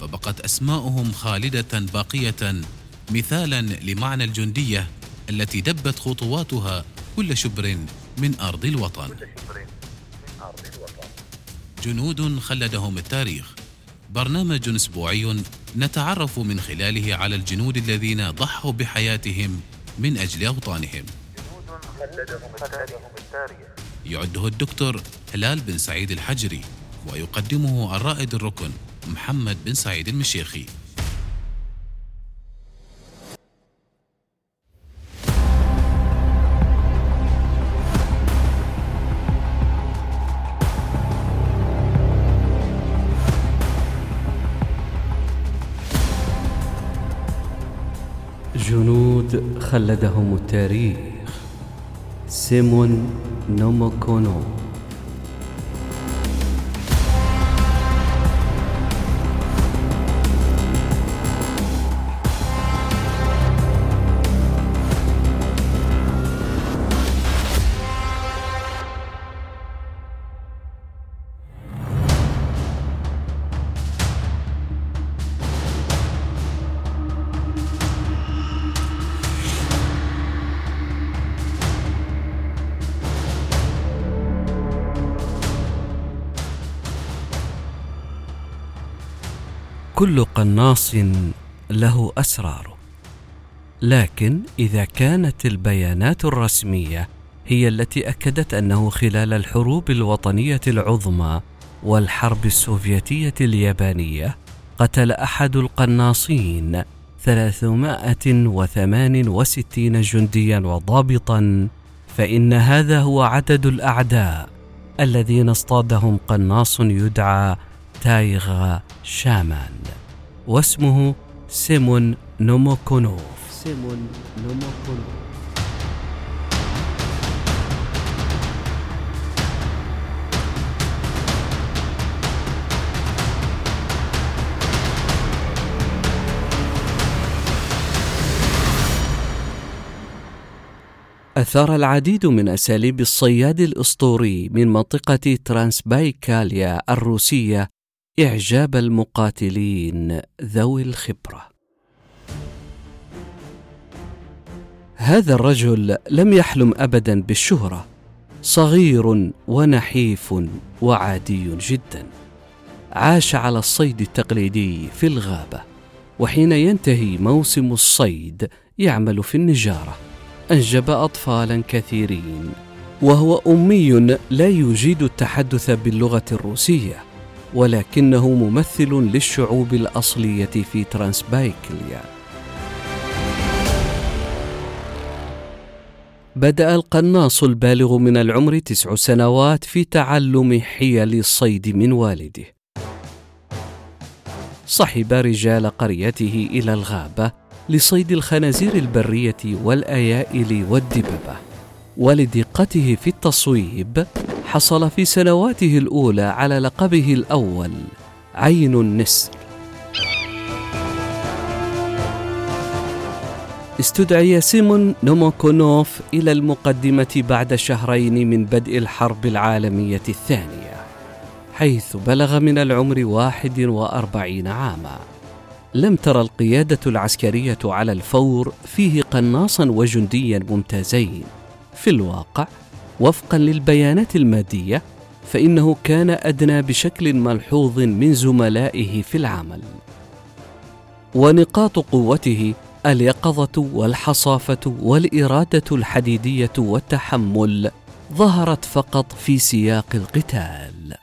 فبقت أسماؤهم خالدة باقية مثالا لمعنى الجندية التي دبت خطواتها كل شبر من أرض الوطن. جنود خلدهم التاريخ. برنامج أسبوعي نتعرف من خلاله على الجنود الذين ضحوا بحياتهم من أجل أوطانهم. يعده الدكتور هلال بن سعيد الحجري ويقدمه الرائد الركن. محمد بن سعيد المشيخي جنود خلدهم التاريخ. سيمون نوموكونو. كل قناص له أسراره. لكن إذا كانت البيانات الرسمية هي التي أكدت أنه خلال الحروب الوطنية العظمى والحرب السوفيتية اليابانية قتل أحد القناصين 368 جنديا وضابطا فإن هذا هو عدد الأعداء الذين اصطادهم قناص يدعى تايغ شامان واسمه سيمون نوموكونوف سيمون نوموكونوف أثار العديد من أساليب الصياد الأسطوري من منطقة ترانسبايكاليا الروسية إعجاب المقاتلين ذوي الخبرة. هذا الرجل لم يحلم أبدا بالشهرة، صغير ونحيف وعادي جدا. عاش على الصيد التقليدي في الغابة، وحين ينتهي موسم الصيد يعمل في النجارة. أنجب أطفالا كثيرين، وهو أمي لا يجيد التحدث باللغة الروسية. ولكنه ممثل للشعوب الأصلية في ترانسبايكليا. بدأ القناص البالغ من العمر تسع سنوات في تعلم حيل الصيد من والده. صحب رجال قريته إلى الغابة لصيد الخنازير البرية والأيائل والدببة. ولدقته في التصويب حصل في سنواته الأولى على لقبه الأول عين النسر. استدعي سيمون نوموكونوف إلى المقدمة بعد شهرين من بدء الحرب العالمية الثانية حيث بلغ من العمر واحد وأربعين عاما. لم ترى القيادة العسكرية على الفور فيه قناصا وجنديا ممتازين. في الواقع وفقا للبيانات المادية فإنه كان أدنى بشكل ملحوظ من زملائه في العمل. ونقاط قوته اليقظة والحصافة والإرادة الحديدية والتحمل ظهرت فقط في سياق القتال.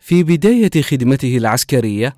في بداية خدمته العسكرية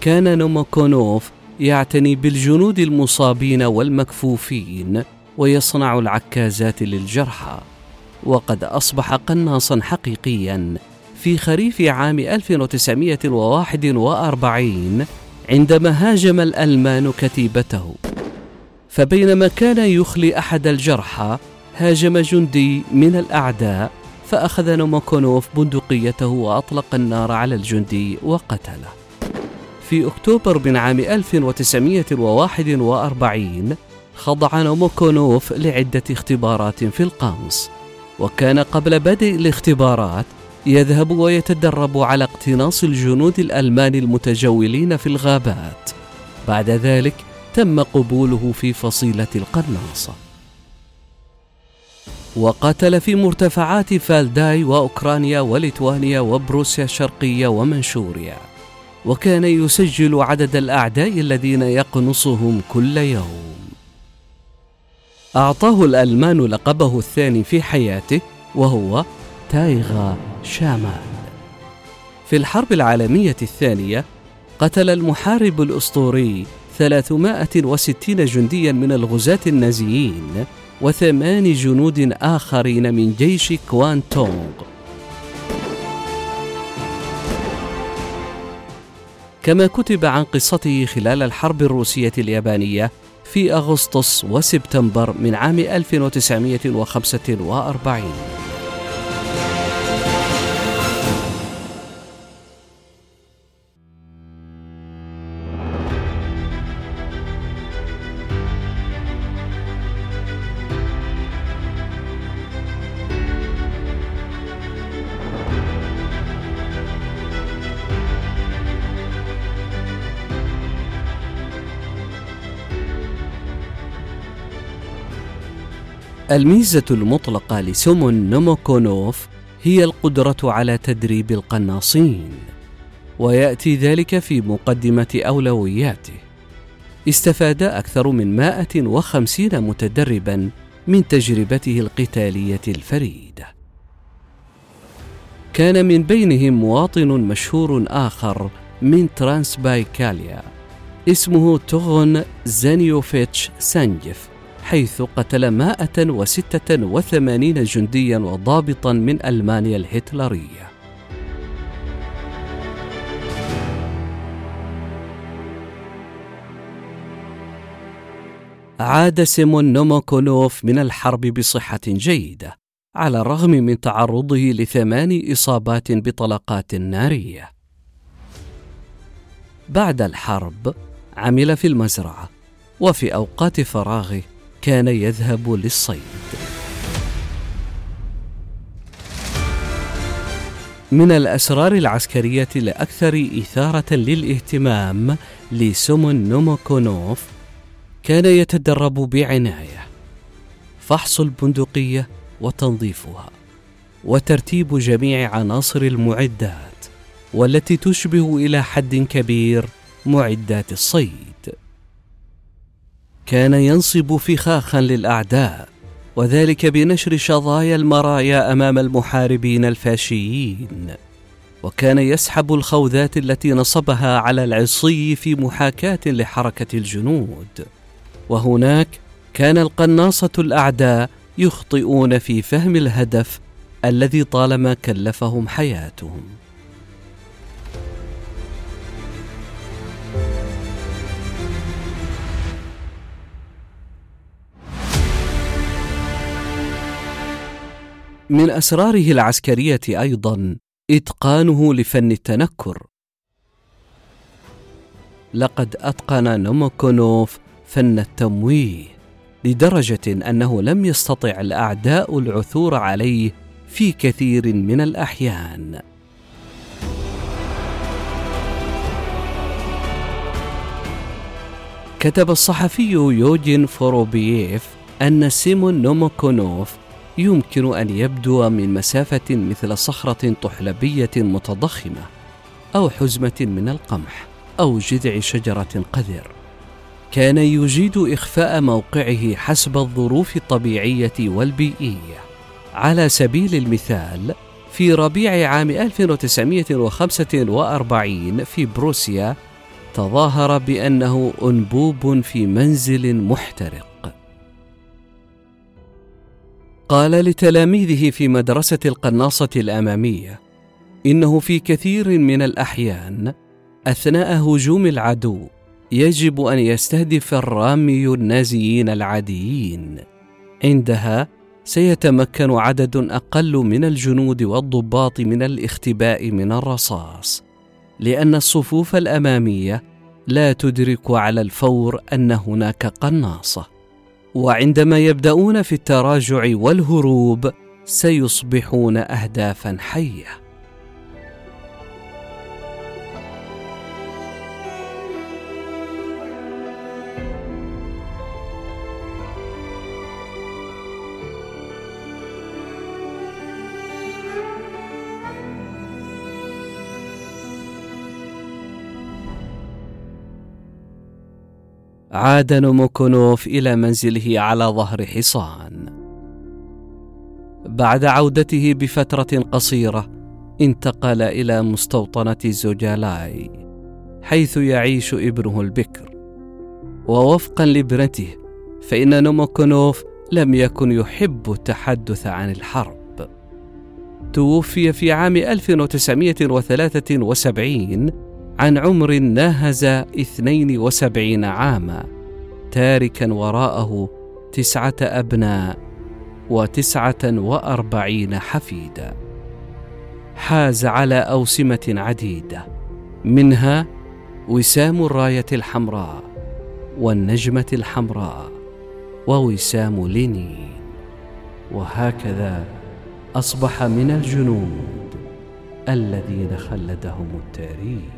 كان نوموكونوف يعتني بالجنود المصابين والمكفوفين ويصنع العكازات للجرحى. وقد أصبح قناصا حقيقيا في خريف عام 1941 عندما هاجم الألمان كتيبته. فبينما كان يخلي أحد الجرحى هاجم جندي من الأعداء فأخذ نوموكونوف بندقيته وأطلق النار على الجندي وقتله. في أكتوبر من عام 1941 خضع نوموكونوف لعدة اختبارات في القامص وكان قبل بدء الاختبارات يذهب ويتدرب على اقتناص الجنود الألمان المتجولين في الغابات. بعد ذلك تم قبوله في فصيلة القناصة وقاتل في مرتفعات فالداي وأوكرانيا وليتوانيا وبروسيا الشرقية ومنشوريا. وكان يسجل عدد الأعداء الذين يقنصهم كل يوم. أعطاه الألمان لقبه الثاني في حياته وهو تايغا شامان في الحرب العالمية الثانية قتل المحارب الأسطوري 360 جنديا من الغزاة النازيين وثمان جنود آخرين من جيش كوان تونغ كما كتب عن قصته خلال الحرب الروسية اليابانية في أغسطس وسبتمبر من عام 1945 الميزة المطلقة لسيمون نوموكونوف هي القدرة على تدريب القناصين ويأتي ذلك في مقدمة أولوياته. استفاد أكثر من 150 متدربا من تجربته القتالية الفريدة. كان من بينهم مواطن مشهور آخر من ترانسبايكاليا اسمه توغون زانيوفيتش سانجف حيث قتل 186 جنديا وضابطا من ألمانيا الهتلرية. عاد سيمون نوموكونوف من الحرب بصحة جيدة على الرغم من تعرضه لثمان إصابات بطلقات نارية. بعد الحرب عمل في المزرعة وفي أوقات فراغه كان يذهب للصيد. من الأسرار العسكرية الأكثر إثارة للاهتمام لسومون نوموكونوف كان يتدرب بعناية فحص البندقية وتنظيفها وترتيب جميع عناصر المعدات والتي تشبه إلى حد كبير معدات الصيد. كان ينصب فخاخا للأعداء وذلك بنشر شظايا المرايا أمام المحاربين الفاشيين. وكان يسحب الخوذات التي نصبها على العصي في محاكاة لحركة الجنود. وهناك كان القناصة الأعداء يخطئون في فهم الهدف الذي طالما كلفهم حياتهم. من أسراره العسكرية أيضا إتقانه لفن التنكر. لقد أتقن نوموكونوف فن التمويه لدرجة أنه لم يستطع الأعداء العثور عليه في كثير من الأحيان. كتب الصحفي يوجين فوروبييف أن سيمون نوموكونوف يمكن أن يبدو من مسافة مثل صخرة طحلبية متضخمة أو حزمة من القمح أو جذع شجرة قذر. كان يجيد إخفاء موقعه حسب الظروف الطبيعية والبيئية. على سبيل المثال في ربيع عام 1945 في بروسيا تظاهر بأنه أنبوب في منزل محترق. قال لتلاميذه في مدرسة القناصة الأمامية إنه في كثير من الأحيان أثناء هجوم العدو يجب أن يستهدف الرامي النازيين العاديين. عندها سيتمكن عدد أقل من الجنود والضباط من الاختباء من الرصاص لأن الصفوف الأمامية لا تدرك على الفور أن هناك قناصة. وعندما يبدأون في التراجع والهروب سيصبحون أهدافا حية. عاد نوموكونوف إلى منزله على ظهر حصان. بعد عودته بفترة قصيرة انتقل إلى مستوطنة زوجالاي حيث يعيش ابنه البكر. ووفقا لابنته فإن نوموكونوف لم يكن يحب التحدث عن الحرب. توفي في عام 1973 عن عمر ناهز اثنين وسبعين عاما تاركا وراءه تسعة أبناء وتسعة وأربعين حفيدا. حاز على أوسمة عديدة منها وسام الراية الحمراء والنجمة الحمراء ووسام لينين. وهكذا أصبح من الجنود الذين خلدهم التاريخ.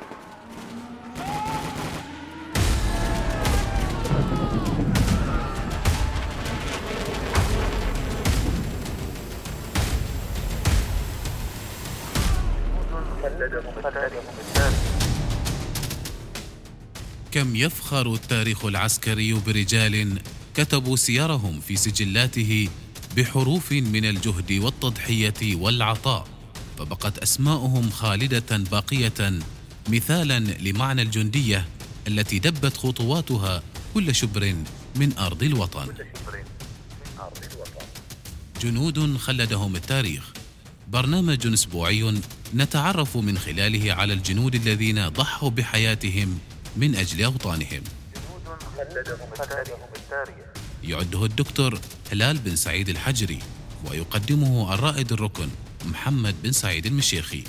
كم يفخر التاريخ العسكري برجال كتبوا سيرهم في سجلاته بحروف من الجهد والتضحية والعطاء فبقت أسماؤهم خالدة باقية مثالا لمعنى الجندية التي دبت خطواتها كل شبر من أرض الوطن. جنود خلدهم التاريخ. برنامج أسبوعي نتعرف من خلاله على الجنود الذين ضحوا بحياتهم من أجل أوطانهم. يعده الدكتور هلال بن سعيد الحجري ويقدمه الرائد الركن محمد بن سعيد المشيخي.